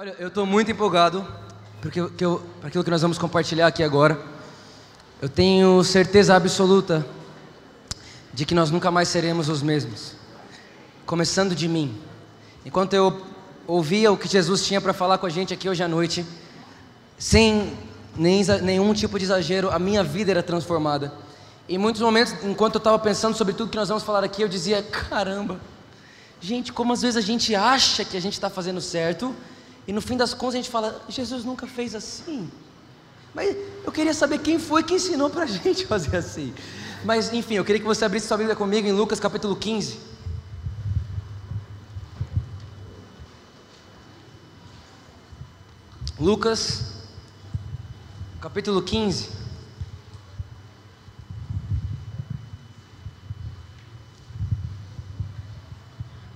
Olha, eu estou muito empolgado para aquilo que nós vamos compartilhar aqui agora. Eu tenho certeza absoluta de que nós nunca mais seremos os mesmos. Começando de mim. Enquanto eu ouvia o que Jesus tinha para falar com a gente aqui hoje à noite, sem nenhum tipo de exagero, a minha vida era transformada. Em muitos momentos, enquanto eu estava pensando sobre tudo que nós vamos falar aqui, eu dizia: caramba, gente, como às vezes a gente acha que a gente está fazendo certo, e no fim das contas a gente fala: Jesus nunca fez assim. Mas eu queria saber quem foi que ensinou para a gente fazer assim. Mas enfim, eu queria que você abrisse sua Bíblia comigo em Lucas capítulo 15. Lucas, capítulo 15.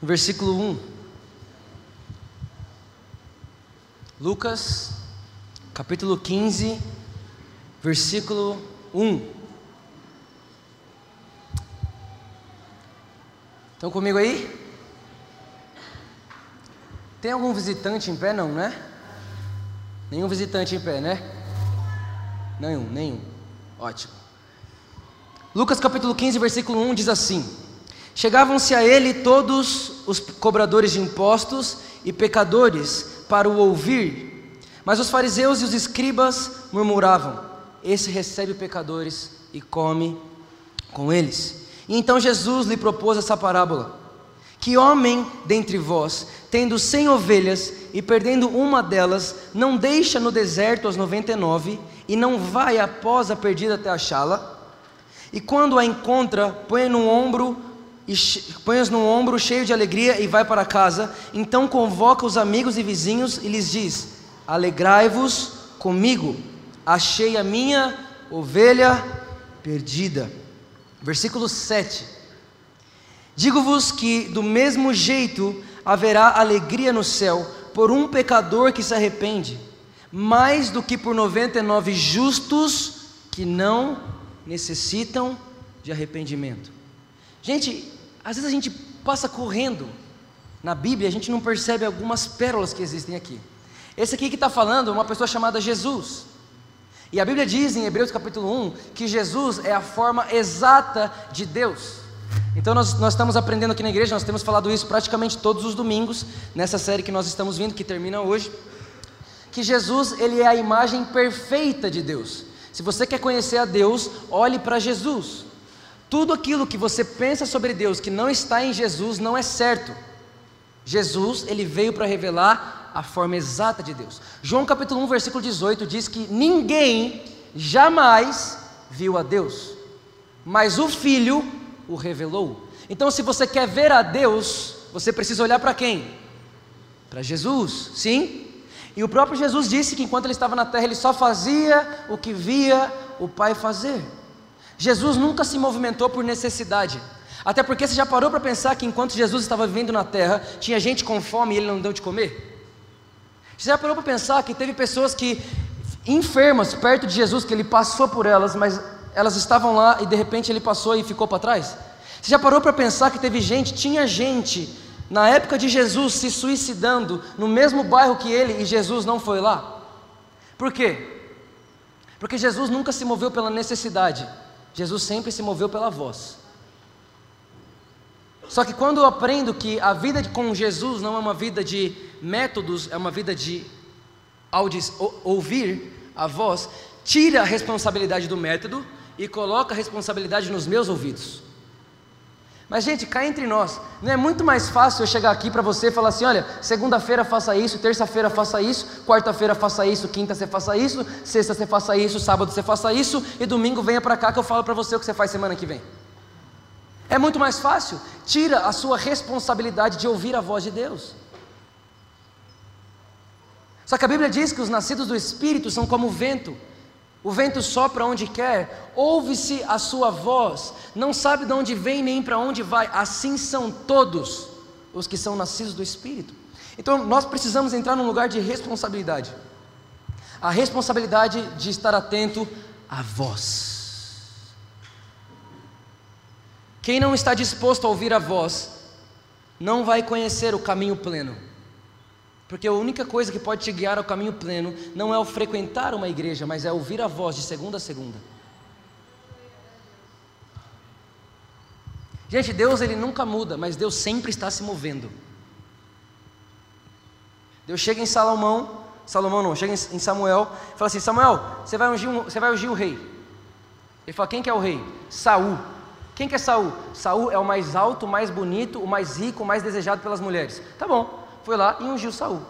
Versículo 1. Lucas, capítulo 15, versículo 1. Estão comigo aí? Tem algum visitante em pé? Não, né? Nenhum visitante em pé, né? Nenhum, nenhum. Ótimo. Lucas capítulo 15, versículo 1 diz assim: Chegavam-se a ele todos os cobradores de impostos e pecadores para o ouvir, mas os fariseus e os escribas murmuravam: Esse recebe pecadores e come com eles. E então Jesus lhe propôs essa parábola: Que homem dentre vós, tendo cem ovelhas e perdendo uma delas, não deixa no deserto as noventa e nove e não vai após a perdida até achá-la? E quando a encontra, põe no ombro e põe-as no ombro cheio de alegria e vai para casa. Então convoca os amigos e vizinhos e lhes diz: Alegrai-vos comigo, achei a minha ovelha perdida. Versículo 7. Digo-vos que do mesmo jeito haverá alegria no céu por um pecador que se arrepende, mais do que por 99 justos que não necessitam de arrependimento. Gente, às vezes a gente passa correndo na Bíblia, a gente não percebe algumas pérolas que existem aqui. Esse aqui que está falando é uma pessoa chamada Jesus. E a Bíblia diz em Hebreus capítulo 1 que Jesus é a forma exata de Deus. Então nós, nós estamos aprendendo aqui na igreja, nós temos falado isso praticamente todos os domingos, nessa série que nós estamos vindo, que termina hoje, que Jesus ele é a imagem perfeita de Deus. Se você quer conhecer a Deus, olhe para Jesus. Tudo aquilo que você pensa sobre Deus que não está em Jesus não é certo. Jesus, ele veio para revelar a forma exata de Deus. João capítulo 1, versículo 18 diz que ninguém jamais viu a Deus, mas o Filho o revelou. Então, se você quer ver a Deus, você precisa olhar para quem? Para Jesus, sim? E o próprio Jesus disse que enquanto ele estava na terra, ele só fazia o que via o Pai fazer. Jesus nunca se movimentou por necessidade. Até porque você já parou para pensar que enquanto Jesus estava vivendo na terra, tinha gente com fome e ele não deu de comer? Você já parou para pensar que teve pessoas que enfermas perto de Jesus, que ele passou por elas, mas elas estavam lá e de repente ele passou e ficou para trás? Você já parou para pensar que teve gente, tinha gente na época de Jesus se suicidando no mesmo bairro que ele e Jesus não foi lá? Por quê? Porque Jesus nunca se moveu pela necessidade, Jesus sempre se moveu pela voz. Só que quando eu aprendo que a vida com Jesus não é uma vida de métodos, é uma vida de ouvir a voz, tira a responsabilidade do método e coloca a responsabilidade nos meus ouvidos. Mas, gente, cá entre nós, não é muito mais fácil eu chegar aqui para você e falar assim: olha, segunda-feira faça isso, terça-feira faça isso, quarta-feira faça isso, quinta você faça isso, sexta você faça isso, sábado você faça isso, e domingo venha para cá que eu falo para você o que você faz semana que vem. É muito mais fácil, tira a sua responsabilidade de ouvir a voz de Deus. Só que a Bíblia diz que os nascidos do Espírito são como o vento, o vento sopra onde quer, ouve-se a sua voz, não sabe de onde vem nem para onde vai, assim são todos os que são nascidos do Espírito. Então nós precisamos entrar num lugar de responsabilidade, a responsabilidade de estar atento à voz. Quem não está disposto a ouvir a voz, não vai conhecer o caminho pleno. Porque a única coisa que pode te guiar ao caminho pleno não é o frequentar uma igreja, mas é ouvir a voz de segunda a segunda. Gente, Deus ele nunca muda, mas Deus sempre está se movendo. Deus chega em Salomão, Salomão não, chega em Samuel, fala assim: Samuel, você vai ungir, você vai ungir o rei. Ele fala: quem que é o rei? Saul. Quem que é Saul? Saul é o mais alto, o mais bonito, o mais rico, o mais desejado pelas mulheres. Tá bom, foi lá e ungiu Saul.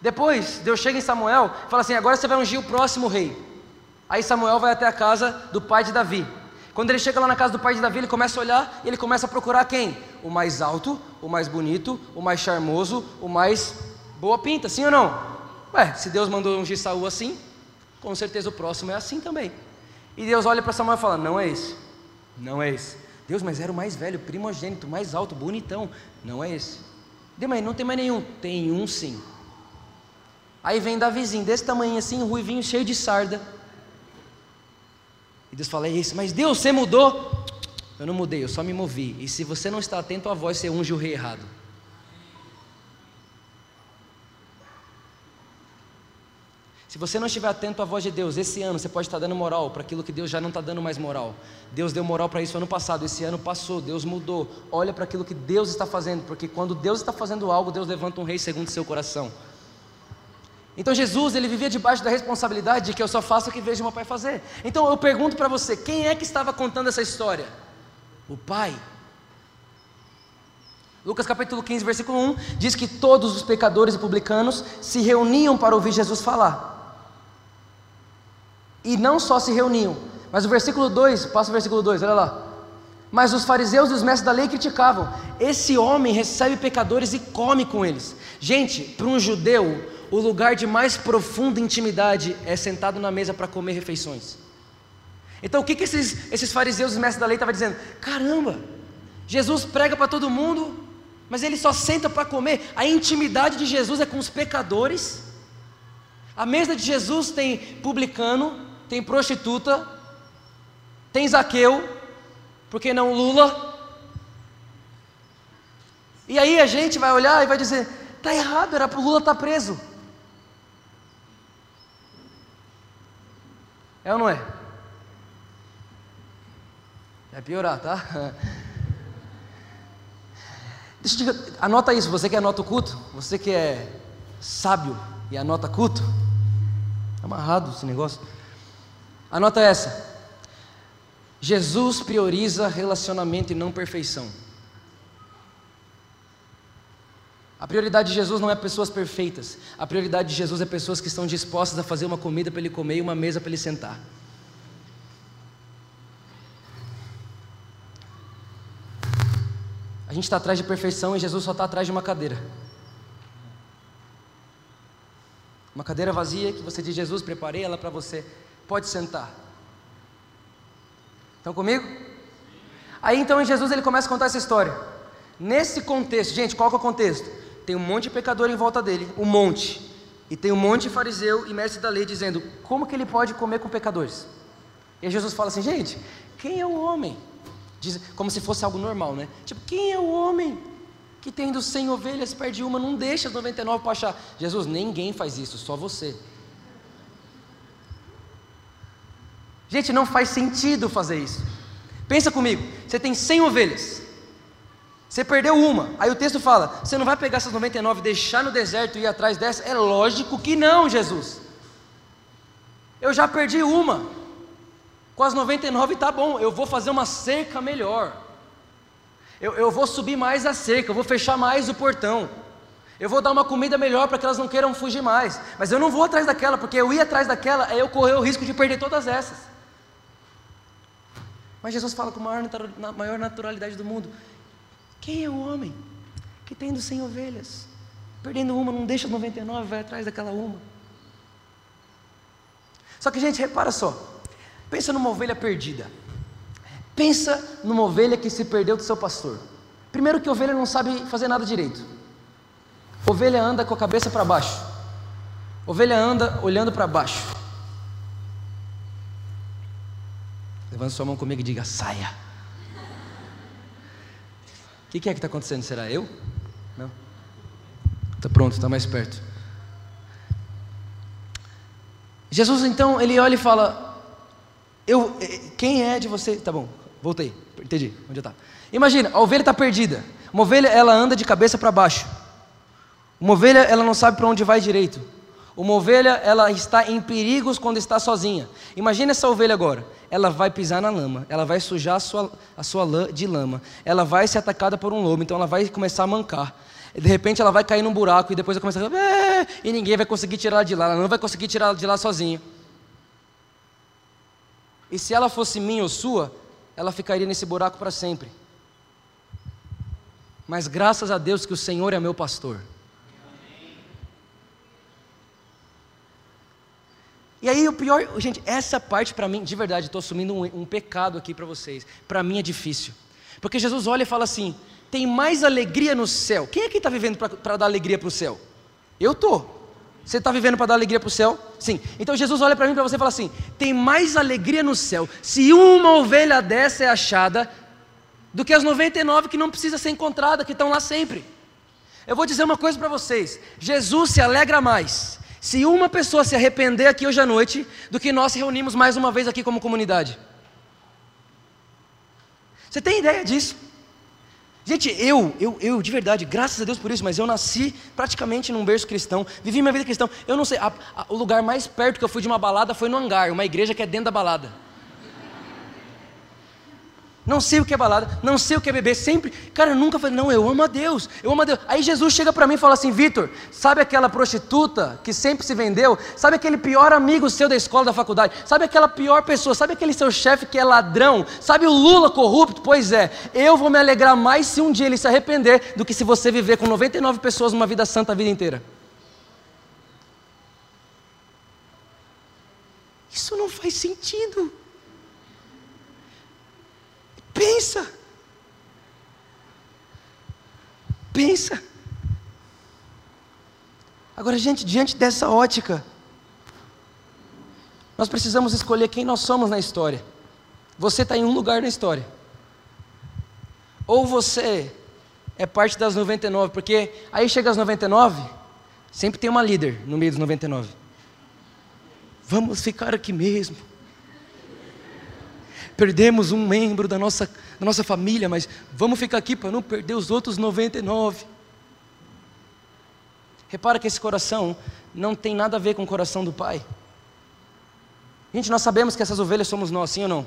Depois, Deus chega em Samuel e fala assim: agora você vai ungir o próximo rei. Aí Samuel vai até a casa do pai de Davi. Quando ele chega lá na casa do pai de Davi, ele começa a olhar e ele começa a procurar quem? O mais alto, o mais bonito, o mais charmoso, o mais boa pinta, sim ou não? Ué, se Deus mandou ungir Saul assim, com certeza o próximo é assim também. E Deus olha para Samuel e fala: Não é esse, não é esse. Deus, mas era o mais velho, primogênito, mais alto, bonitão. Não é esse. Deus, mas não tem mais nenhum. Tem um sim. Aí vem Davizinho, desse tamanho assim, ruivinho, cheio de sarda. E Deus fala: É esse, mas Deus, você mudou? Eu não mudei, eu só me movi. E se você não está atento à voz, você unge o rei errado. Se você não estiver atento à voz de Deus, esse ano você pode estar dando moral para aquilo que Deus já não está dando mais moral. Deus deu moral para isso ano passado, esse ano passou, Deus mudou. Olha para aquilo que Deus está fazendo, porque quando Deus está fazendo algo, Deus levanta um rei segundo seu coração. Então Jesus, ele vivia debaixo da responsabilidade de que eu só faço o que vejo meu pai fazer. Então eu pergunto para você, quem é que estava contando essa história? O pai. Lucas capítulo 15, versículo 1 diz que todos os pecadores e publicanos se reuniam para ouvir Jesus falar. E não só se reuniam, mas o versículo 2, passa o versículo 2, olha lá. Mas os fariseus e os mestres da lei criticavam: esse homem recebe pecadores e come com eles. Gente, para um judeu, o lugar de mais profunda intimidade é sentado na mesa para comer refeições. Então, o que, que esses, esses fariseus e mestres da lei estavam dizendo? Caramba, Jesus prega para todo mundo, mas ele só senta para comer. A intimidade de Jesus é com os pecadores. A mesa de Jesus tem publicano, tem prostituta, tem Zaqueu, por que não Lula? E aí a gente vai olhar e vai dizer: tá errado, era para o Lula estar tá preso. É ou não é? Vai piorar, tá? Deixa eu te... Anota isso, você que anota o culto, você que é sábio e anota culto. Amarrado esse negócio. Anota essa. Jesus prioriza relacionamento e não perfeição. A prioridade de Jesus não é pessoas perfeitas. A prioridade de Jesus é pessoas que estão dispostas a fazer uma comida para ele comer e uma mesa para ele sentar. A gente está atrás de perfeição e Jesus só está atrás de uma cadeira. Uma cadeira vazia que você diz, Jesus, preparei ela para você. Pode sentar. Estão comigo? Aí então Jesus ele começa a contar essa história. Nesse contexto, gente, qual é o contexto? Tem um monte de pecador em volta dele, um monte. E tem um monte de fariseu e mestre da lei dizendo: como que ele pode comer com pecadores? E Jesus fala assim: gente, quem é o homem? Diz, como se fosse algo normal, né? Tipo, quem é o homem que tendo 100 ovelhas perde uma, não deixa as 99 para achar? Jesus, ninguém faz isso, só você. Gente, não faz sentido fazer isso. Pensa comigo, você tem 100 ovelhas. Você perdeu uma. Aí o texto fala: você não vai pegar essas 99 e deixar no deserto e ir atrás dessa? É lógico que não, Jesus. Eu já perdi uma. Com as 99 tá bom, eu vou fazer uma cerca melhor. Eu, eu vou subir mais a cerca, eu vou fechar mais o portão. Eu vou dar uma comida melhor para que elas não queiram fugir mais. Mas eu não vou atrás daquela, porque eu ir atrás daquela é eu correr o risco de perder todas essas. Mas Jesus fala com a maior naturalidade do mundo: quem é o homem que tendo 100 ovelhas, perdendo uma, não deixa 99, vai atrás daquela uma? Só que, gente, repara só: pensa numa ovelha perdida. Pensa numa ovelha que se perdeu do seu pastor. Primeiro, que ovelha não sabe fazer nada direito. Ovelha anda com a cabeça para baixo. Ovelha anda olhando para baixo. Levanta sua mão comigo e diga: saia. O que, que, é que está acontecendo? Será eu? Não. Está pronto, está mais perto. Jesus então, ele olha e fala: eu, eh, quem é de você? Tá bom, voltei, entendi onde eu estava. Imagina, a ovelha está perdida. Uma ovelha, ela anda de cabeça para baixo. Uma ovelha, ela não sabe para onde vai direito. Uma ovelha, ela está em perigos quando está sozinha. Imagina essa ovelha agora. Ela vai pisar na lama, ela vai sujar a sua, a sua lã de lama, ela vai ser atacada por um lobo, então ela vai começar a mancar. De repente ela vai cair num buraco e depois vai começar a... e ninguém vai conseguir tirar ela de lá, ela não vai conseguir tirar ela de lá sozinha. E se ela fosse minha ou sua, ela ficaria nesse buraco para sempre. Mas graças a Deus que o Senhor é meu pastor. E aí o pior, gente, essa parte para mim, de verdade, estou assumindo um, um pecado aqui para vocês. Para mim é difícil. Porque Jesus olha e fala assim: tem mais alegria no céu. Quem aqui está vivendo para dar alegria para o céu? Eu estou. Você está vivendo para dar alegria para o céu? Sim. Então Jesus olha para mim para você e fala assim: tem mais alegria no céu se uma ovelha dessa é achada do que as 99 que não precisa ser encontrada, que estão lá sempre. Eu vou dizer uma coisa para vocês: Jesus se alegra mais se uma pessoa se arrepender aqui hoje à noite do que nós se reunimos mais uma vez aqui como comunidade. Você tem ideia disso? Gente, eu, eu, eu, de verdade, graças a Deus por isso, mas eu nasci praticamente num berço cristão, vivi minha vida cristã. Eu não sei, a, a, o lugar mais perto que eu fui de uma balada foi no hangar, uma igreja que é dentro da balada não sei o que é balada, não sei o que é beber, sempre, cara, eu nunca falei, não, eu amo a Deus, eu amo a Deus. Aí Jesus chega para mim e fala assim: Vitor, sabe aquela prostituta que sempre se vendeu? Sabe aquele pior amigo seu da escola, da faculdade? Sabe aquela pior pessoa? Sabe aquele seu chefe que é ladrão? Sabe o Lula corrupto? Pois é, eu vou me alegrar mais se um dia ele se arrepender do que se você viver com 99 pessoas uma vida santa a vida inteira. Isso não faz sentido. Pensa. Pensa. Agora, gente, diante dessa ótica, nós precisamos escolher quem nós somos na história. Você está em um lugar na história. Ou você é parte das 99, porque aí chega as 99, sempre tem uma líder no meio dos 99. Vamos ficar aqui mesmo perdemos um membro da nossa, da nossa família, mas vamos ficar aqui para não perder os outros 99. Repara que esse coração não tem nada a ver com o coração do Pai. Gente, nós sabemos que essas ovelhas somos nós, sim ou não?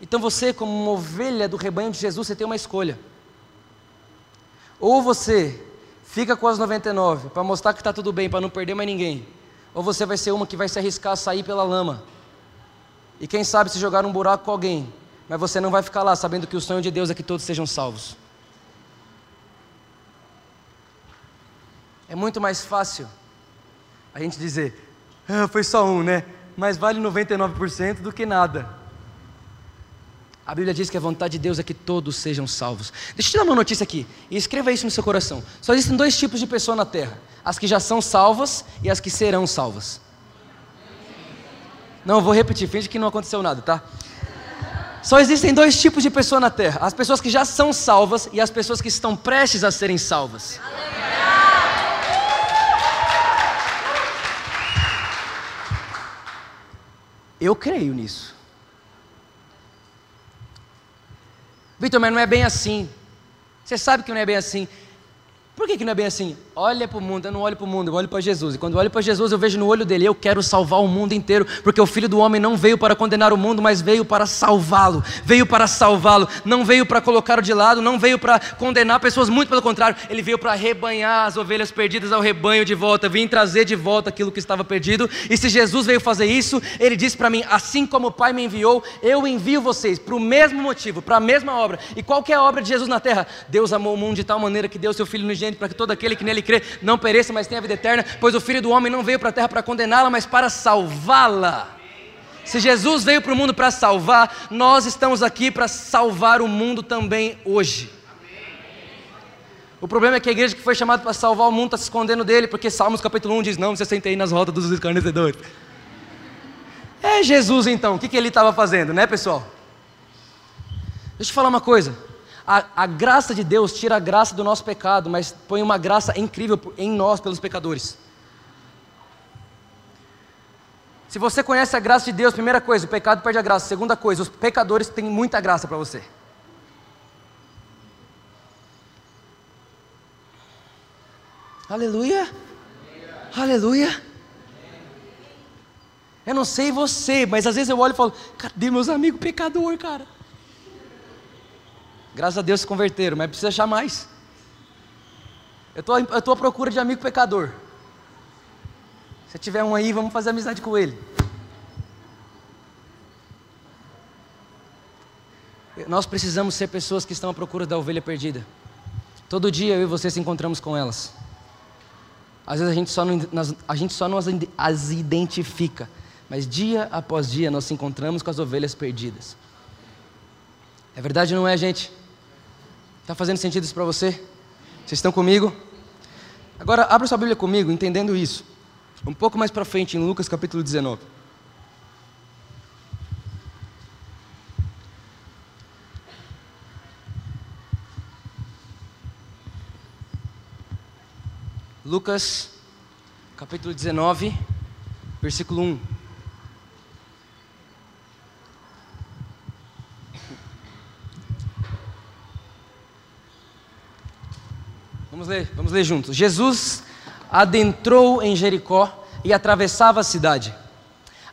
Então você, como uma ovelha do rebanho de Jesus, você tem uma escolha. Ou você fica com as 99 para mostrar que está tudo bem, para não perder mais ninguém. Ou você vai ser uma que vai se arriscar a sair pela lama e quem sabe se jogar um buraco com alguém, mas você não vai ficar lá sabendo que o sonho de Deus é que todos sejam salvos. É muito mais fácil a gente dizer, ah, foi só um, né? Mas vale 99% do que nada. A Bíblia diz que a vontade de Deus é que todos sejam salvos. Deixa eu te dar uma notícia aqui, e escreva isso no seu coração. Só existem dois tipos de pessoa na terra: as que já são salvas e as que serão salvas. Não, vou repetir, finge que não aconteceu nada, tá? Só existem dois tipos de pessoa na terra: as pessoas que já são salvas e as pessoas que estão prestes a serem salvas. Eu creio nisso. Vitor, mas não é bem assim. Você sabe que não é bem assim. Por que, que não é bem assim? Olha para o mundo, eu não olho para o mundo, eu olho para Jesus. E quando eu olho para Jesus, eu vejo no olho dele, eu quero salvar o mundo inteiro, porque o Filho do Homem não veio para condenar o mundo, mas veio para salvá-lo. Veio para salvá-lo, não veio para colocá-lo de lado, não veio para condenar pessoas, muito pelo contrário, ele veio para rebanhar as ovelhas perdidas ao rebanho de volta, vim trazer de volta aquilo que estava perdido. E se Jesus veio fazer isso, ele disse para mim: assim como o Pai me enviou, eu envio vocês para o mesmo motivo, para a mesma obra. E qual é a obra de Jesus na terra? Deus amou o mundo de tal maneira que deu seu Filho no para que todo aquele que nele crê não pereça, mas tenha vida eterna, pois o Filho do Homem não veio para a terra para condená-la, mas para salvá-la. Se Jesus veio para o mundo para salvar, nós estamos aqui para salvar o mundo também hoje. O problema é que a igreja que foi chamada para salvar o mundo está se escondendo dele, porque Salmos capítulo 1 diz: Não, você sentei nas rodas dos escarnecedores. É Jesus então, o que, que ele estava fazendo, né pessoal? Deixa eu falar uma coisa a, a graça de Deus tira a graça do nosso pecado, mas põe uma graça incrível em nós pelos pecadores. Se você conhece a graça de Deus, primeira coisa, o pecado perde a graça. Segunda coisa, os pecadores têm muita graça para você. Aleluia. Aleluia. Eu não sei você, mas às vezes eu olho e falo: cadê meus amigos pecador, cara? Graças a Deus se converteram, mas precisa achar mais. Eu tô, estou à procura de amigo pecador. Se tiver um aí, vamos fazer amizade com ele. Nós precisamos ser pessoas que estão à procura da ovelha perdida. Todo dia eu e você se encontramos com elas. Às vezes a gente só não, a gente só não as, identifica, mas dia após dia nós se encontramos com as ovelhas perdidas. É verdade ou não é, gente? Está fazendo sentido isso para você? Vocês estão comigo? Agora, abra sua Bíblia comigo, entendendo isso. Um pouco mais para frente, em Lucas capítulo 19. Lucas, capítulo 19, versículo 1. Vamos ler, vamos ler juntos. Jesus adentrou em Jericó e atravessava a cidade.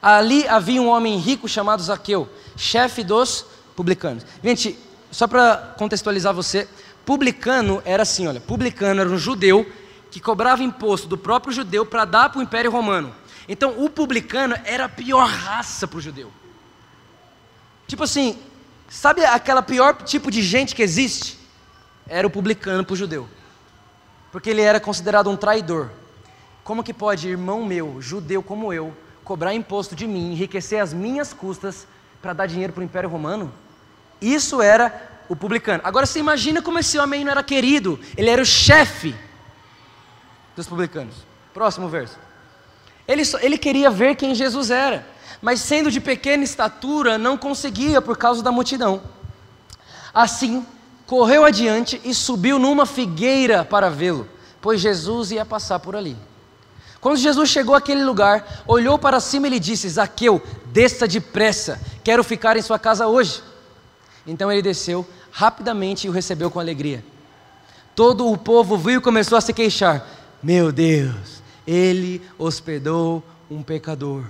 Ali havia um homem rico chamado Zaqueu, chefe dos publicanos. Gente, só para contextualizar você, publicano era assim, olha, publicano era um judeu que cobrava imposto do próprio judeu para dar para o Império Romano. Então, o publicano era a pior raça para o judeu. Tipo assim, sabe aquela pior tipo de gente que existe? Era o publicano para o judeu. Porque ele era considerado um traidor. Como que pode irmão meu, judeu como eu, cobrar imposto de mim, enriquecer as minhas custas para dar dinheiro para o Império Romano? Isso era o publicano. Agora você imagina como esse homem não era querido, ele era o chefe dos publicanos. Próximo verso. Ele, ele queria ver quem Jesus era, mas sendo de pequena estatura, não conseguia por causa da multidão. Assim, correu adiante e subiu numa figueira para vê-lo, pois Jesus ia passar por ali. Quando Jesus chegou àquele lugar, olhou para cima e lhe disse: Zaqueu, desça depressa, quero ficar em sua casa hoje. Então ele desceu rapidamente e o recebeu com alegria. Todo o povo viu e começou a se queixar. Meu Deus, ele hospedou um pecador.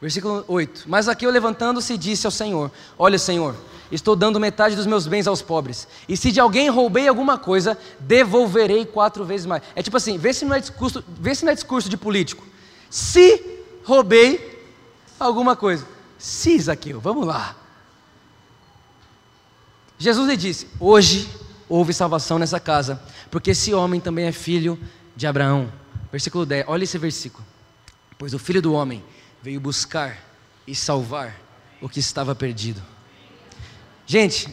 Versículo 8: Mas aqui eu levantando-se disse ao Senhor: Olha, Senhor, estou dando metade dos meus bens aos pobres. E se de alguém roubei alguma coisa, devolverei quatro vezes mais. É tipo assim, vê se não é discurso, vê se não é discurso de político. Se roubei alguma coisa. Se, Zaqueu, vamos lá. Jesus lhe disse: Hoje houve salvação nessa casa, porque esse homem também é filho de Abraão. Versículo 10, olha esse versículo. Pois o filho do homem veio buscar e salvar o que estava perdido. Gente,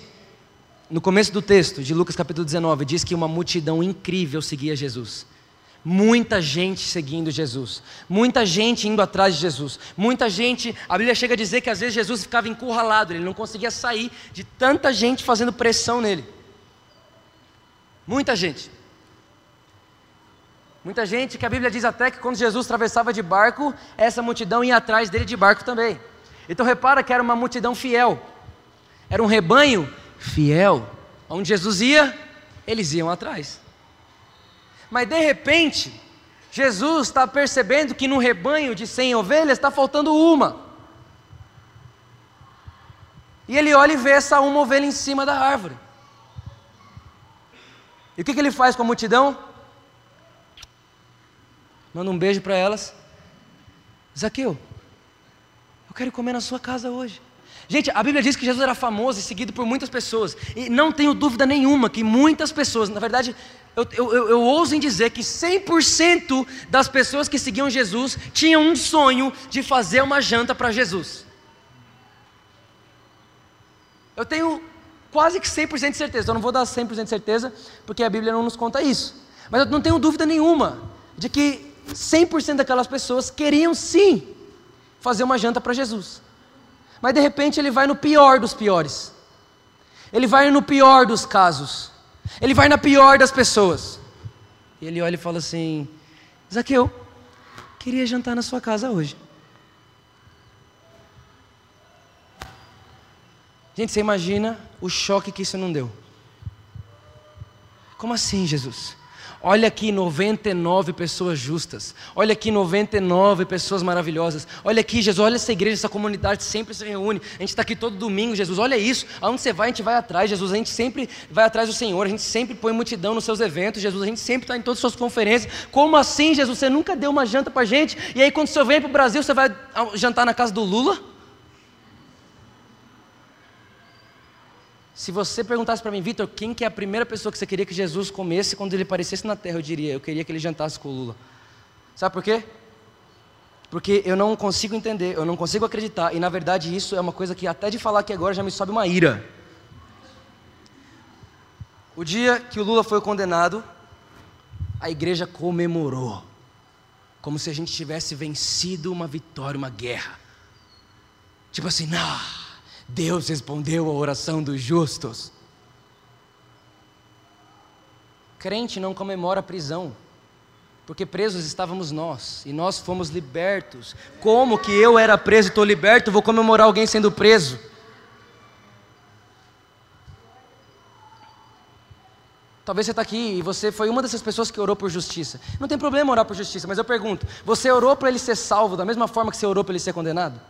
no começo do texto de Lucas capítulo 19, diz que uma multidão incrível seguia Jesus. Muita gente seguindo Jesus, muita gente indo atrás de Jesus, muita gente. A Bíblia chega a dizer que às vezes Jesus ficava encurralado, ele não conseguia sair de tanta gente fazendo pressão nele. Muita gente. Muita gente que a Bíblia diz até que quando Jesus atravessava de barco, essa multidão ia atrás dele de barco também. Então repara que era uma multidão fiel. Era um rebanho fiel. Onde Jesus ia, eles iam atrás. Mas de repente, Jesus está percebendo que no rebanho de 100 ovelhas está faltando uma. E ele olha e vê essa uma ovelha em cima da árvore. E o que, que ele faz com a multidão? manda um beijo para elas. Zaqueu, eu quero comer na sua casa hoje. Gente, a Bíblia diz que Jesus era famoso e seguido por muitas pessoas. E não tenho dúvida nenhuma que muitas pessoas, na verdade, eu, eu, eu, ouso em dizer que 100% das pessoas que seguiam Jesus tinham um sonho de fazer uma janta para Jesus. Eu tenho quase que 100% de certeza. Eu não vou dar 100% de certeza, porque a Bíblia não nos conta isso. Mas eu não tenho dúvida nenhuma de que 100% daquelas pessoas queriam sim fazer uma janta para Jesus. Mas de repente ele vai no pior dos piores. Ele vai no pior dos casos. Ele vai na pior das pessoas. E ele olha e fala assim: Zaqueu, queria jantar na sua casa hoje. Gente, você imagina o choque que isso não deu. Como assim, Jesus? Olha aqui 99 pessoas justas. Olha aqui 99 pessoas maravilhosas. Olha aqui, Jesus, olha essa igreja, essa comunidade sempre se reúne. A gente está aqui todo domingo, Jesus. Olha isso. Aonde você vai, a gente vai atrás, Jesus. A gente sempre vai atrás do Senhor. A gente sempre põe multidão nos seus eventos, Jesus. A gente sempre está em todas as suas conferências. Como assim, Jesus? Você nunca deu uma janta para gente? E aí, quando o Senhor vem para o Brasil, você vai jantar na casa do Lula? Se você perguntasse para mim, Vitor, quem que é a primeira pessoa que você queria que Jesus comesse quando ele aparecesse na terra, eu diria, eu queria que ele jantasse com o Lula. Sabe por quê? Porque eu não consigo entender, eu não consigo acreditar, e na verdade isso é uma coisa que até de falar aqui agora já me sobe uma ira. O dia que o Lula foi condenado, a igreja comemorou, como se a gente tivesse vencido uma vitória, uma guerra. Tipo assim, não Deus respondeu a oração dos justos. Crente não comemora a prisão, porque presos estávamos nós, e nós fomos libertos. Como que eu era preso e estou liberto, vou comemorar alguém sendo preso? Talvez você está aqui e você foi uma dessas pessoas que orou por justiça. Não tem problema orar por justiça, mas eu pergunto: você orou para ele ser salvo da mesma forma que você orou para ele ser condenado?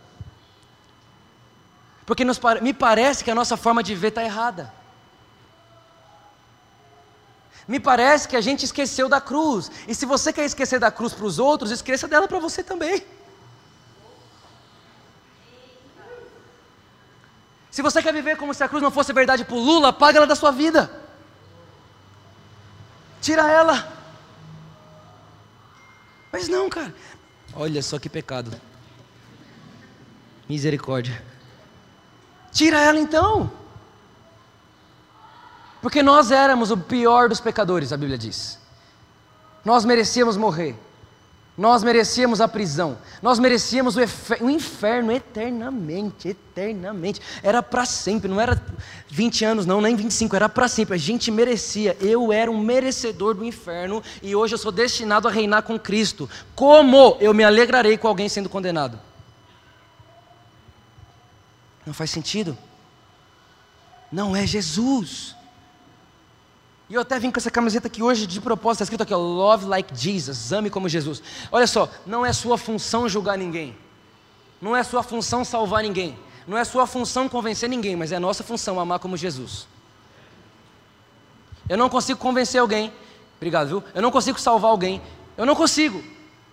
Porque nos, me parece que a nossa forma de ver está errada. Me parece que a gente esqueceu da cruz. E se você quer esquecer da cruz para os outros, esqueça dela para você também. Se você quer viver como se a cruz não fosse verdade para o Lula, apaga ela da sua vida. Tira ela. Mas não, cara. Olha só que pecado. Misericórdia. Tira ela então. Porque nós éramos o pior dos pecadores, a Bíblia diz. Nós merecíamos morrer. Nós merecíamos a prisão. Nós merecíamos o, o inferno eternamente, eternamente. Era para sempre, não era 20 anos não, nem 25, era para sempre. A gente merecia. Eu era um merecedor do inferno e hoje eu sou destinado a reinar com Cristo. Como eu me alegrarei com alguém sendo condenado? Não faz sentido. Não é Jesus. E eu até vim com essa camiseta aqui hoje de propósito, está escrito aqui, Love like Jesus, ame como Jesus. Olha só, não é sua função julgar ninguém. Não é sua função salvar ninguém. Não é sua função convencer ninguém, mas é nossa função amar como Jesus. Eu não consigo convencer alguém, obrigado, viu? Eu não consigo salvar alguém, eu não consigo,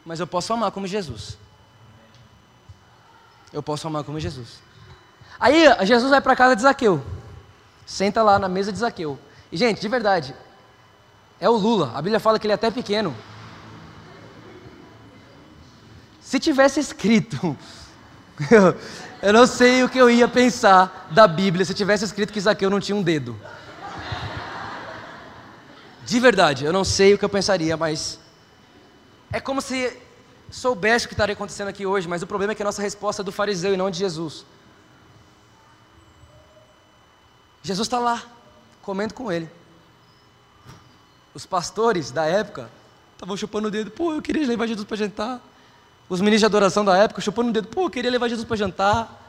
mas eu posso amar como Jesus. Eu posso amar como Jesus. Aí Jesus vai para casa de Zaqueu. Senta lá na mesa de Zaqueu. E, gente, de verdade, é o Lula. A Bíblia fala que ele é até pequeno. Se tivesse escrito, eu não sei o que eu ia pensar da Bíblia se tivesse escrito que Zaqueu não tinha um dedo. De verdade, eu não sei o que eu pensaria, mas é como se soubesse o que estaria acontecendo aqui hoje, mas o problema é que a nossa resposta é do fariseu e não de Jesus. Jesus está lá, comendo com ele. Os pastores da época estavam chupando o dedo, pô, eu queria levar Jesus para jantar. Os ministros de adoração da época chupando o dedo, pô, eu queria levar Jesus para jantar.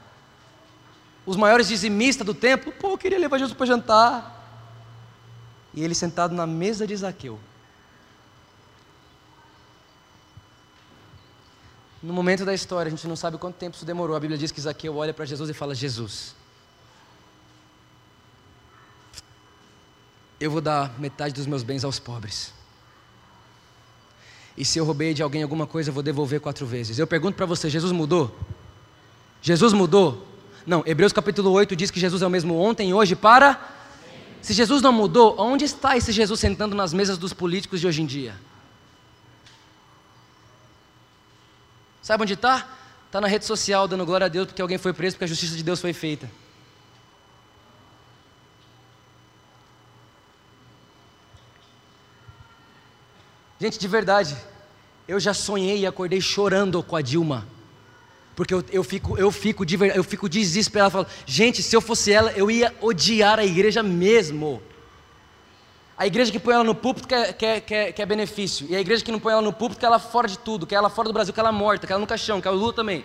Os maiores dizimistas do templo, pô, eu queria levar Jesus para jantar. E ele sentado na mesa de Zaqueu. No momento da história, a gente não sabe quanto tempo isso demorou. A Bíblia diz que Zaqueu olha para Jesus e fala: Jesus, eu vou dar metade dos meus bens aos pobres. E se eu roubei de alguém alguma coisa, eu vou devolver quatro vezes. Eu pergunto para você: Jesus mudou? Jesus mudou? Não, Hebreus capítulo 8 diz que Jesus é o mesmo ontem e hoje para. Se Jesus não mudou, onde está esse Jesus sentando nas mesas dos políticos de hoje em dia? Sabe onde está? Está na rede social dando glória a Deus porque alguém foi preso, porque a justiça de Deus foi feita. Gente, de verdade, eu já sonhei e acordei chorando com a Dilma. Porque eu, eu, fico, eu, fico, de, eu fico desesperado. Falo, gente, se eu fosse ela, eu ia odiar a igreja mesmo. A igreja que põe ela no púlpito quer, quer, quer, quer benefício. E a igreja que não põe ela no púlpito quer ela fora de tudo. Quer ela fora do Brasil, quer ela morta, quer ela no caixão, quer o Lula também.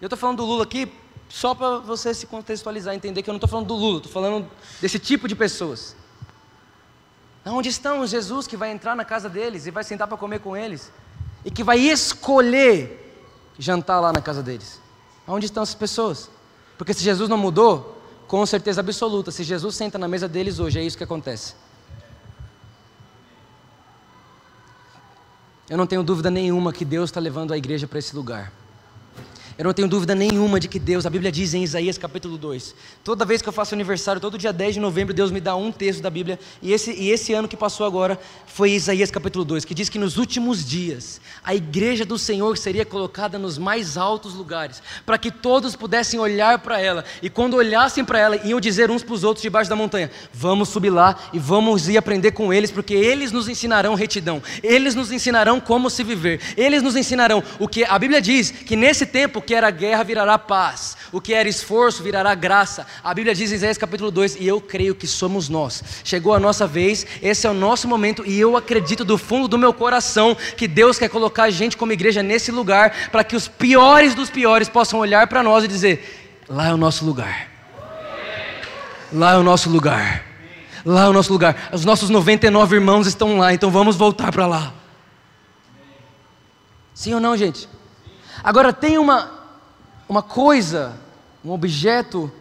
Eu estou falando do Lula aqui Só para você se contextualizar, entender que eu não estou falando do Lula, estou falando desse tipo de pessoas. Onde estão os Jesus que vai entrar na casa deles e vai sentar para comer com eles? E que vai escolher jantar lá na casa deles? Onde estão essas pessoas? Porque se Jesus não mudou, com certeza absoluta, se Jesus senta na mesa deles hoje, é isso que acontece. Eu não tenho dúvida nenhuma que Deus está levando a igreja para esse lugar. Eu não tenho dúvida nenhuma de que Deus, a Bíblia diz em Isaías capítulo 2, toda vez que eu faço aniversário, todo dia 10 de novembro, Deus me dá um texto da Bíblia, e esse, e esse ano que passou agora foi Isaías capítulo 2, que diz que nos últimos dias a igreja do Senhor seria colocada nos mais altos lugares, para que todos pudessem olhar para ela, e quando olhassem para ela, iam dizer uns para os outros debaixo da montanha: Vamos subir lá e vamos ir aprender com eles, porque eles nos ensinarão retidão, eles nos ensinarão como se viver, eles nos ensinarão o que a Bíblia diz que nesse tempo que era guerra virará paz, o que era esforço virará graça. A Bíblia diz em Isaías capítulo 2, e eu creio que somos nós. Chegou a nossa vez, esse é o nosso momento, e eu acredito do fundo do meu coração que Deus quer colocar a gente como igreja nesse lugar, para que os piores dos piores possam olhar para nós e dizer: lá é o nosso lugar. Lá é o nosso lugar. Lá é o nosso lugar. Os nossos 99 irmãos estão lá, então vamos voltar para lá. Sim ou não, gente? Agora tem uma uma coisa, um objeto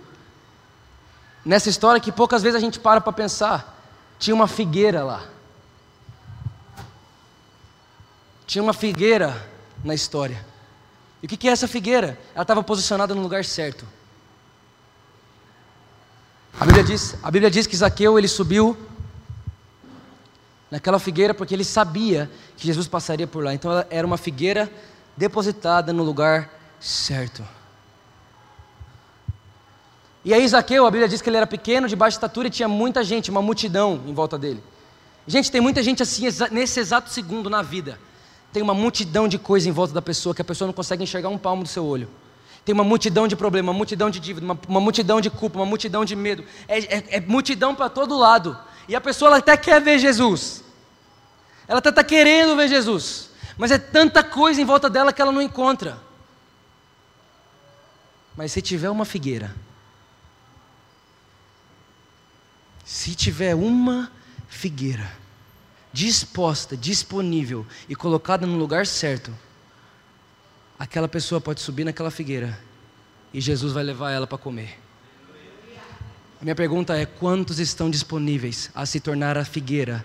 nessa história que poucas vezes a gente para para pensar. Tinha uma figueira lá. Tinha uma figueira na história. E o que é essa figueira? Ela estava posicionada no lugar certo. A Bíblia diz, a Bíblia diz que Zaqueu ele subiu naquela figueira porque ele sabia que Jesus passaria por lá. Então ela era uma figueira depositada no lugar certo. E aí Zaqueu, a Bíblia diz que ele era pequeno, de baixa estatura e tinha muita gente, uma multidão em volta dele. Gente, tem muita gente assim nesse exato segundo na vida. Tem uma multidão de coisas em volta da pessoa que a pessoa não consegue enxergar um palmo do seu olho. Tem uma multidão de problemas, uma multidão de dívida, uma, uma multidão de culpa, uma multidão de medo. É, é, é multidão para todo lado. E a pessoa ela até quer ver Jesus. Ela até está querendo ver Jesus. Mas é tanta coisa em volta dela que ela não encontra. Mas se tiver uma figueira, Se tiver uma figueira disposta, disponível e colocada no lugar certo, aquela pessoa pode subir naquela figueira e Jesus vai levar ela para comer. A minha pergunta é: quantos estão disponíveis a se tornar a figueira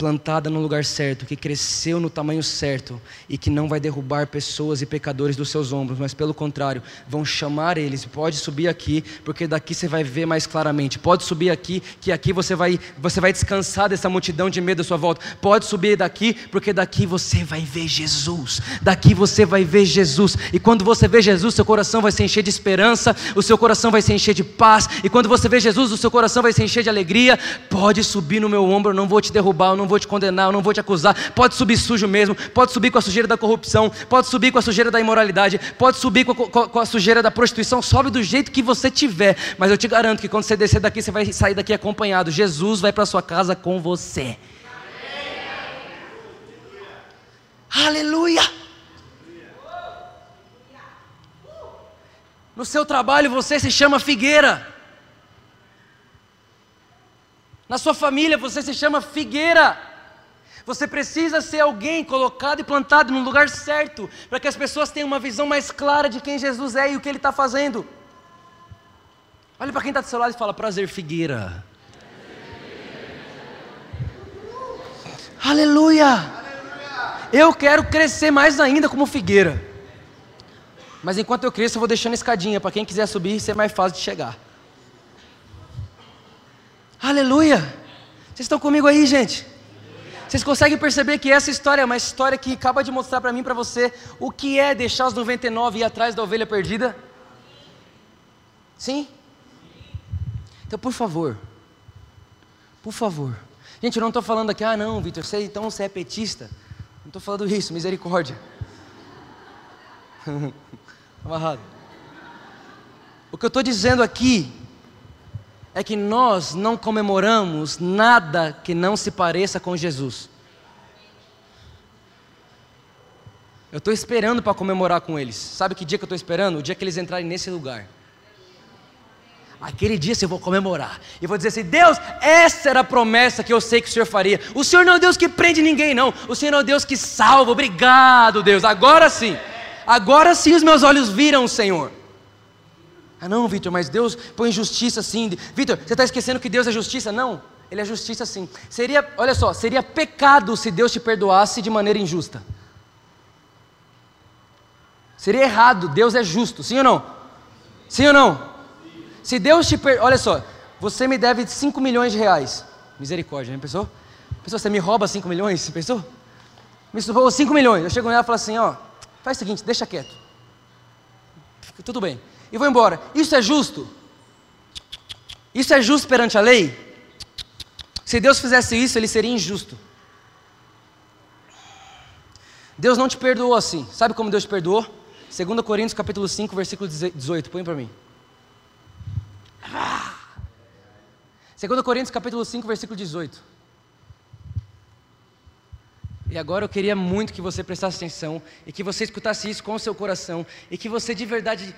plantada no lugar certo, que cresceu no tamanho certo e que não vai derrubar pessoas e pecadores dos seus ombros, mas pelo contrário, vão chamar eles. Pode subir aqui, porque daqui você vai ver mais claramente. Pode subir aqui, que aqui você vai, você vai descansar dessa multidão de medo à sua volta. Pode subir daqui, porque daqui você vai ver Jesus. Daqui você vai ver Jesus. E quando você vê Jesus, seu coração vai se encher de esperança, o seu coração vai se encher de paz. E quando você vê Jesus, o seu coração vai se encher de alegria. Pode subir no meu ombro, eu não vou te derrubar, eu não vou te condenar, eu não vou te acusar. Pode subir sujo mesmo, pode subir com a sujeira da corrupção, pode subir com a sujeira da imoralidade, pode subir com a, com, a sujeira da prostituição, sobe do jeito que você tiver. Mas eu te garanto que quando você descer daqui, você vai sair daqui acompanhado. Jesus vai para sua casa com você. Aleluia! No seu trabalho você se chama figueira. Na sua família você se chama figueira. Você precisa ser alguém colocado e plantado no lugar certo, para que as pessoas tenham uma visão mais clara de quem Jesus é e o que Ele está fazendo. Olha para quem está do seu lado e fala: prazer, figueira. Aleluia. Aleluia! Eu quero crescer mais ainda como figueira. Mas enquanto eu cresço, eu vou deixando escadinha para quem quiser subir ser mais fácil de chegar. Aleluia! Vocês estão comigo aí, gente? Vocês conseguem perceber que essa história é uma história que acaba de mostrar para mim, para você, o que é deixar os 99 e ir atrás da ovelha perdida? Sim? Então, por favor, por favor. Gente, eu não estou falando aqui, ah, não, Vitor, você, então você é petista. Não estou falando isso, misericórdia. Amarrado. O que eu estou dizendo aqui é que nós não comemoramos nada que não se pareça com Jesus. Eu estou esperando para comemorar com eles. Sabe que dia que eu estou esperando? O dia que eles entrarem nesse lugar. Aquele dia eu vou comemorar. E vou dizer assim: Deus, essa era a promessa que eu sei que o Senhor faria. O Senhor não é Deus que prende ninguém, não. O Senhor é Deus que salva. Obrigado, Deus. Agora sim. Agora sim os meus olhos viram o Senhor. Ah, não, Vitor, mas Deus põe justiça sim. Vitor, você está esquecendo que Deus é justiça? Não, Ele é justiça sim. Seria, olha só, seria pecado se Deus te perdoasse de maneira injusta. Seria errado, Deus é justo, sim ou não? Sim ou não? Se Deus te perdoa, olha só, você me deve 5 milhões de reais. Misericórdia, né? Pensou? Pensou, você me rouba 5 milhões? Pensou? Me roubou 5 milhões. Eu chego nela e falo assim: ó, faz o seguinte, deixa quieto. Tudo bem e vou embora. Isso é justo? Isso é justo perante a lei? Se Deus fizesse isso, ele seria injusto. Deus não te perdoou assim. Sabe como Deus te perdoou? 2 Coríntios capítulo 5, versículo 18. Põe para mim. 2 Coríntios capítulo 5, versículo 18. E agora eu queria muito que você prestasse atenção e que você escutasse isso com o seu coração e que você de verdade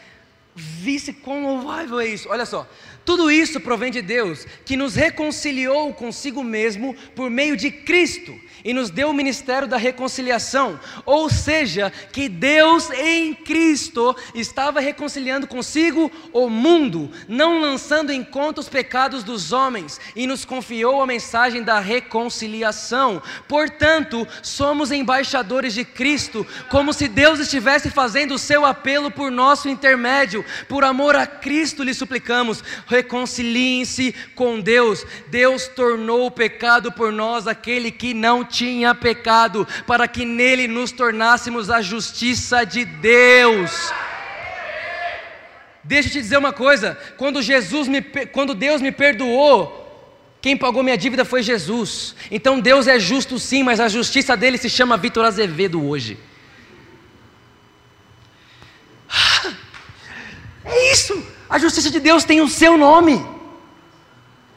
Visse quão louvável é isso. Olha só, tudo isso provém de Deus, que nos reconciliou consigo mesmo por meio de Cristo e nos deu o ministério da reconciliação. Ou seja, que Deus em Cristo estava reconciliando consigo o mundo, não lançando em conta os pecados dos homens, e nos confiou a mensagem da reconciliação. Portanto, somos embaixadores de Cristo, como se Deus estivesse fazendo o seu apelo por nosso intermédio. Por amor a Cristo lhe suplicamos, reconciliem-se com Deus. Deus tornou o pecado por nós aquele que não tinha pecado, para que nele nos tornássemos a justiça de Deus. Deixa eu te dizer uma coisa: quando Jesus me, quando Deus me perdoou, quem pagou minha dívida foi Jesus. Então Deus é justo sim, mas a justiça dele se chama Vitor Azevedo hoje. É isso. A justiça de Deus tem o seu nome.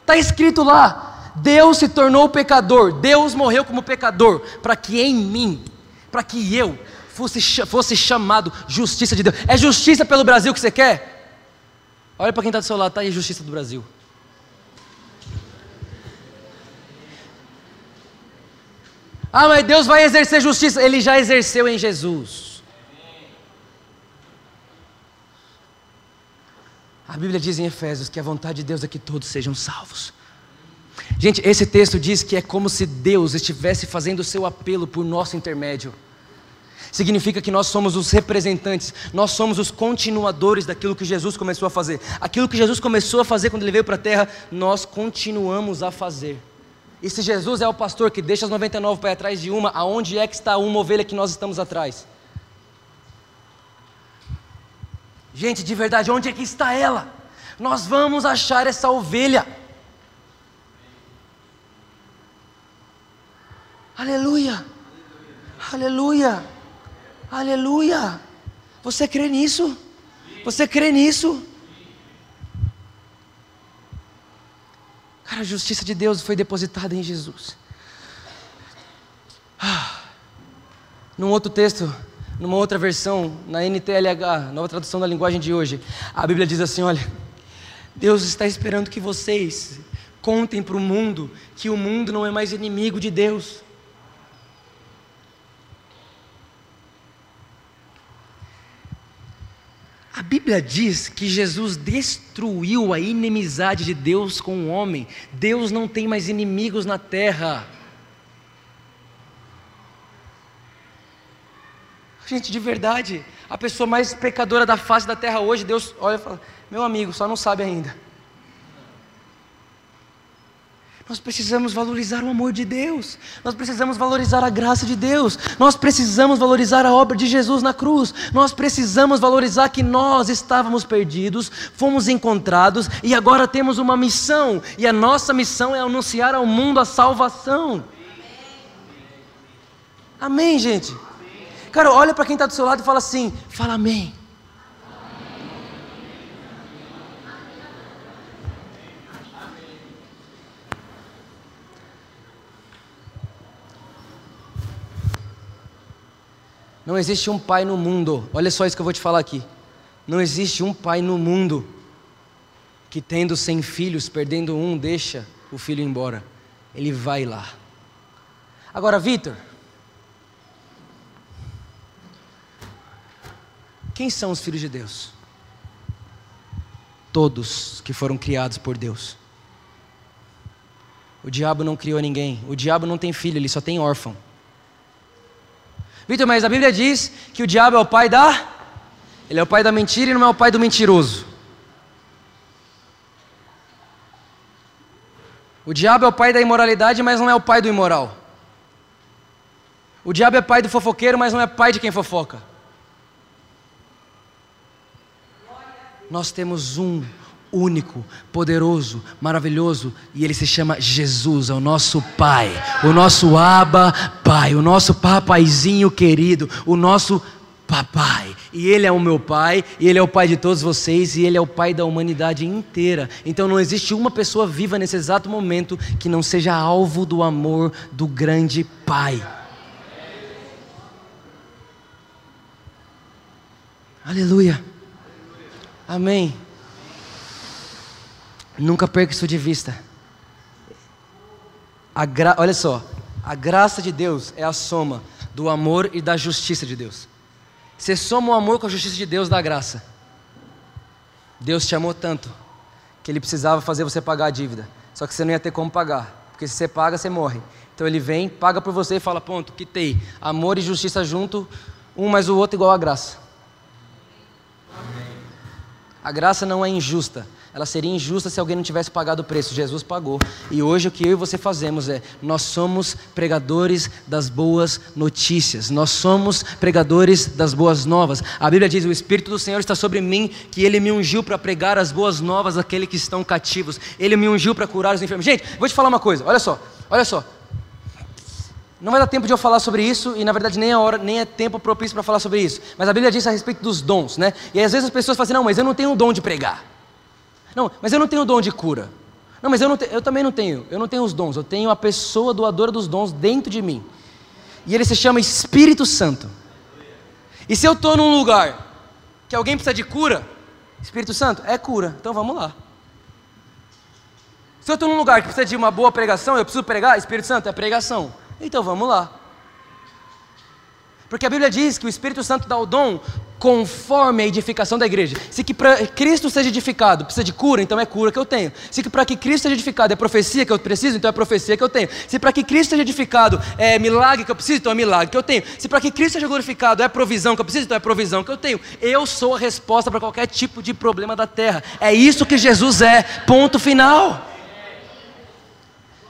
Está escrito lá: Deus se tornou pecador. Deus morreu como pecador para que em mim, para que eu fosse, fosse chamado justiça de Deus. É justiça pelo Brasil que você quer? Olha para quem está do seu lado, está aí justiça do Brasil. Ah, mas Deus vai exercer justiça. Ele já exerceu em Jesus. A Bíblia diz em Efésios que a vontade de Deus é que todos sejam salvos. Gente, esse texto diz que é como se Deus estivesse fazendo o seu apelo por nosso intermédio. Significa que nós somos os representantes, nós somos os continuadores daquilo que Jesus começou a fazer. Aquilo que Jesus começou a fazer quando ele veio para a terra, nós continuamos a fazer. E se Jesus é o pastor que deixa as 99 para ir atrás de uma, aonde é que está uma ovelha que nós estamos atrás? Gente, de verdade, onde é que está ela? Nós vamos achar essa ovelha. Aleluia. Aleluia. Aleluia. Você crê nisso? Você crê nisso? Cara, a justiça de Deus foi depositada em Jesus. Ah. Num outro texto, numa outra versão, na NTLH, nova tradução da linguagem de hoje, a Bíblia diz assim: olha, Deus está esperando que vocês contem para o mundo que o mundo não é mais inimigo de Deus. A Bíblia diz que Jesus destruiu a inimizade de Deus com o homem. Deus não tem mais inimigos na terra. Gente, de verdade, a pessoa mais pecadora da face da terra hoje, Deus olha e fala: Meu amigo, só não sabe ainda. Nós precisamos valorizar o amor de Deus, nós precisamos valorizar a graça de Deus, nós precisamos valorizar a obra de Jesus na cruz, nós precisamos valorizar que nós estávamos perdidos, fomos encontrados e agora temos uma missão, e a nossa missão é anunciar ao mundo a salvação. Amém, gente? Cara, olha para quem está do seu lado e fala assim: fala amém. Não existe um pai no mundo, olha só isso que eu vou te falar aqui. Não existe um pai no mundo que, tendo cem filhos, perdendo um, deixa o filho embora. Ele vai lá. Agora, Vitor, quem são os filhos de Deus? Todos que foram criados por Deus. O diabo não criou ninguém. O diabo não tem filho, ele só tem órfão. Vitor, mas a Bíblia diz que o diabo é o pai da. Ele é o pai da mentira e não é o pai do mentiroso. O diabo é o pai da imoralidade, mas não é o pai do imoral. O diabo é pai do fofoqueiro, mas não é pai de quem fofoca. Nós temos um único, poderoso, maravilhoso, e ele se chama Jesus, é o nosso Pai, o nosso Aba Pai, o nosso papaizinho querido, o nosso papai. E ele é o meu pai, e ele é o pai de todos vocês, e ele é o pai da humanidade inteira. Então não existe uma pessoa viva nesse exato momento que não seja alvo do amor do grande Pai. Aleluia. Amém. Nunca perca isso de vista. Gra... Olha só, a graça de Deus é a soma do amor e da justiça de Deus. Você soma o amor com a justiça de Deus da graça. Deus te amou tanto que Ele precisava fazer você pagar a dívida. Só que você não ia ter como pagar, porque se você paga, você morre. Então Ele vem, paga por você e fala: ponto, quitei. Amor e justiça junto, um mais o outro igual a graça. A graça não é injusta, ela seria injusta se alguém não tivesse pagado o preço. Jesus pagou. E hoje o que eu e você fazemos é: nós somos pregadores das boas notícias, nós somos pregadores das boas novas. A Bíblia diz: O Espírito do Senhor está sobre mim, que ele me ungiu para pregar as boas novas àqueles que estão cativos, ele me ungiu para curar os enfermos. Gente, vou te falar uma coisa: olha só, olha só. Não vai dar tempo de eu falar sobre isso e na verdade nem é hora, nem é tempo propício para falar sobre isso. Mas a Bíblia diz a respeito dos dons, né? E às vezes as pessoas falam assim: "Não, mas eu não tenho o dom de pregar". Não, mas eu não tenho o dom de cura. Não, mas eu, não te, eu também não tenho. Eu não tenho os dons. Eu tenho a pessoa doadora dos dons dentro de mim. E ele se chama Espírito Santo. E se eu estou num lugar que alguém precisa de cura, Espírito Santo, é cura. Então vamos lá. Se eu estou num lugar que precisa de uma boa pregação, eu preciso pregar, Espírito Santo, é pregação. Então vamos lá. Porque a Bíblia diz que o Espírito Santo dá o dom conforme a edificação da igreja. Se que para Cristo seja edificado precisa de cura, então é cura que eu tenho. Se que para que Cristo seja edificado é profecia que eu preciso, então é profecia que eu tenho. Se para que Cristo seja edificado é milagre que eu preciso, então é milagre que eu tenho. Se para que Cristo seja glorificado é provisão que eu preciso, então é provisão que eu tenho. Eu sou a resposta para qualquer tipo de problema da terra. É isso que Jesus é. Ponto final.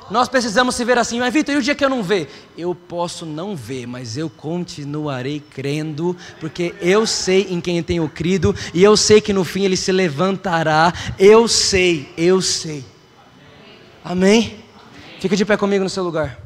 Nós precisamos se ver assim, mas Vitor, e o dia que eu não ver? Eu posso não ver, mas eu continuarei crendo, porque eu sei em quem tenho crido, e eu sei que no fim ele se levantará. Eu sei, eu sei. Amém? Amém? Fica de pé comigo no seu lugar.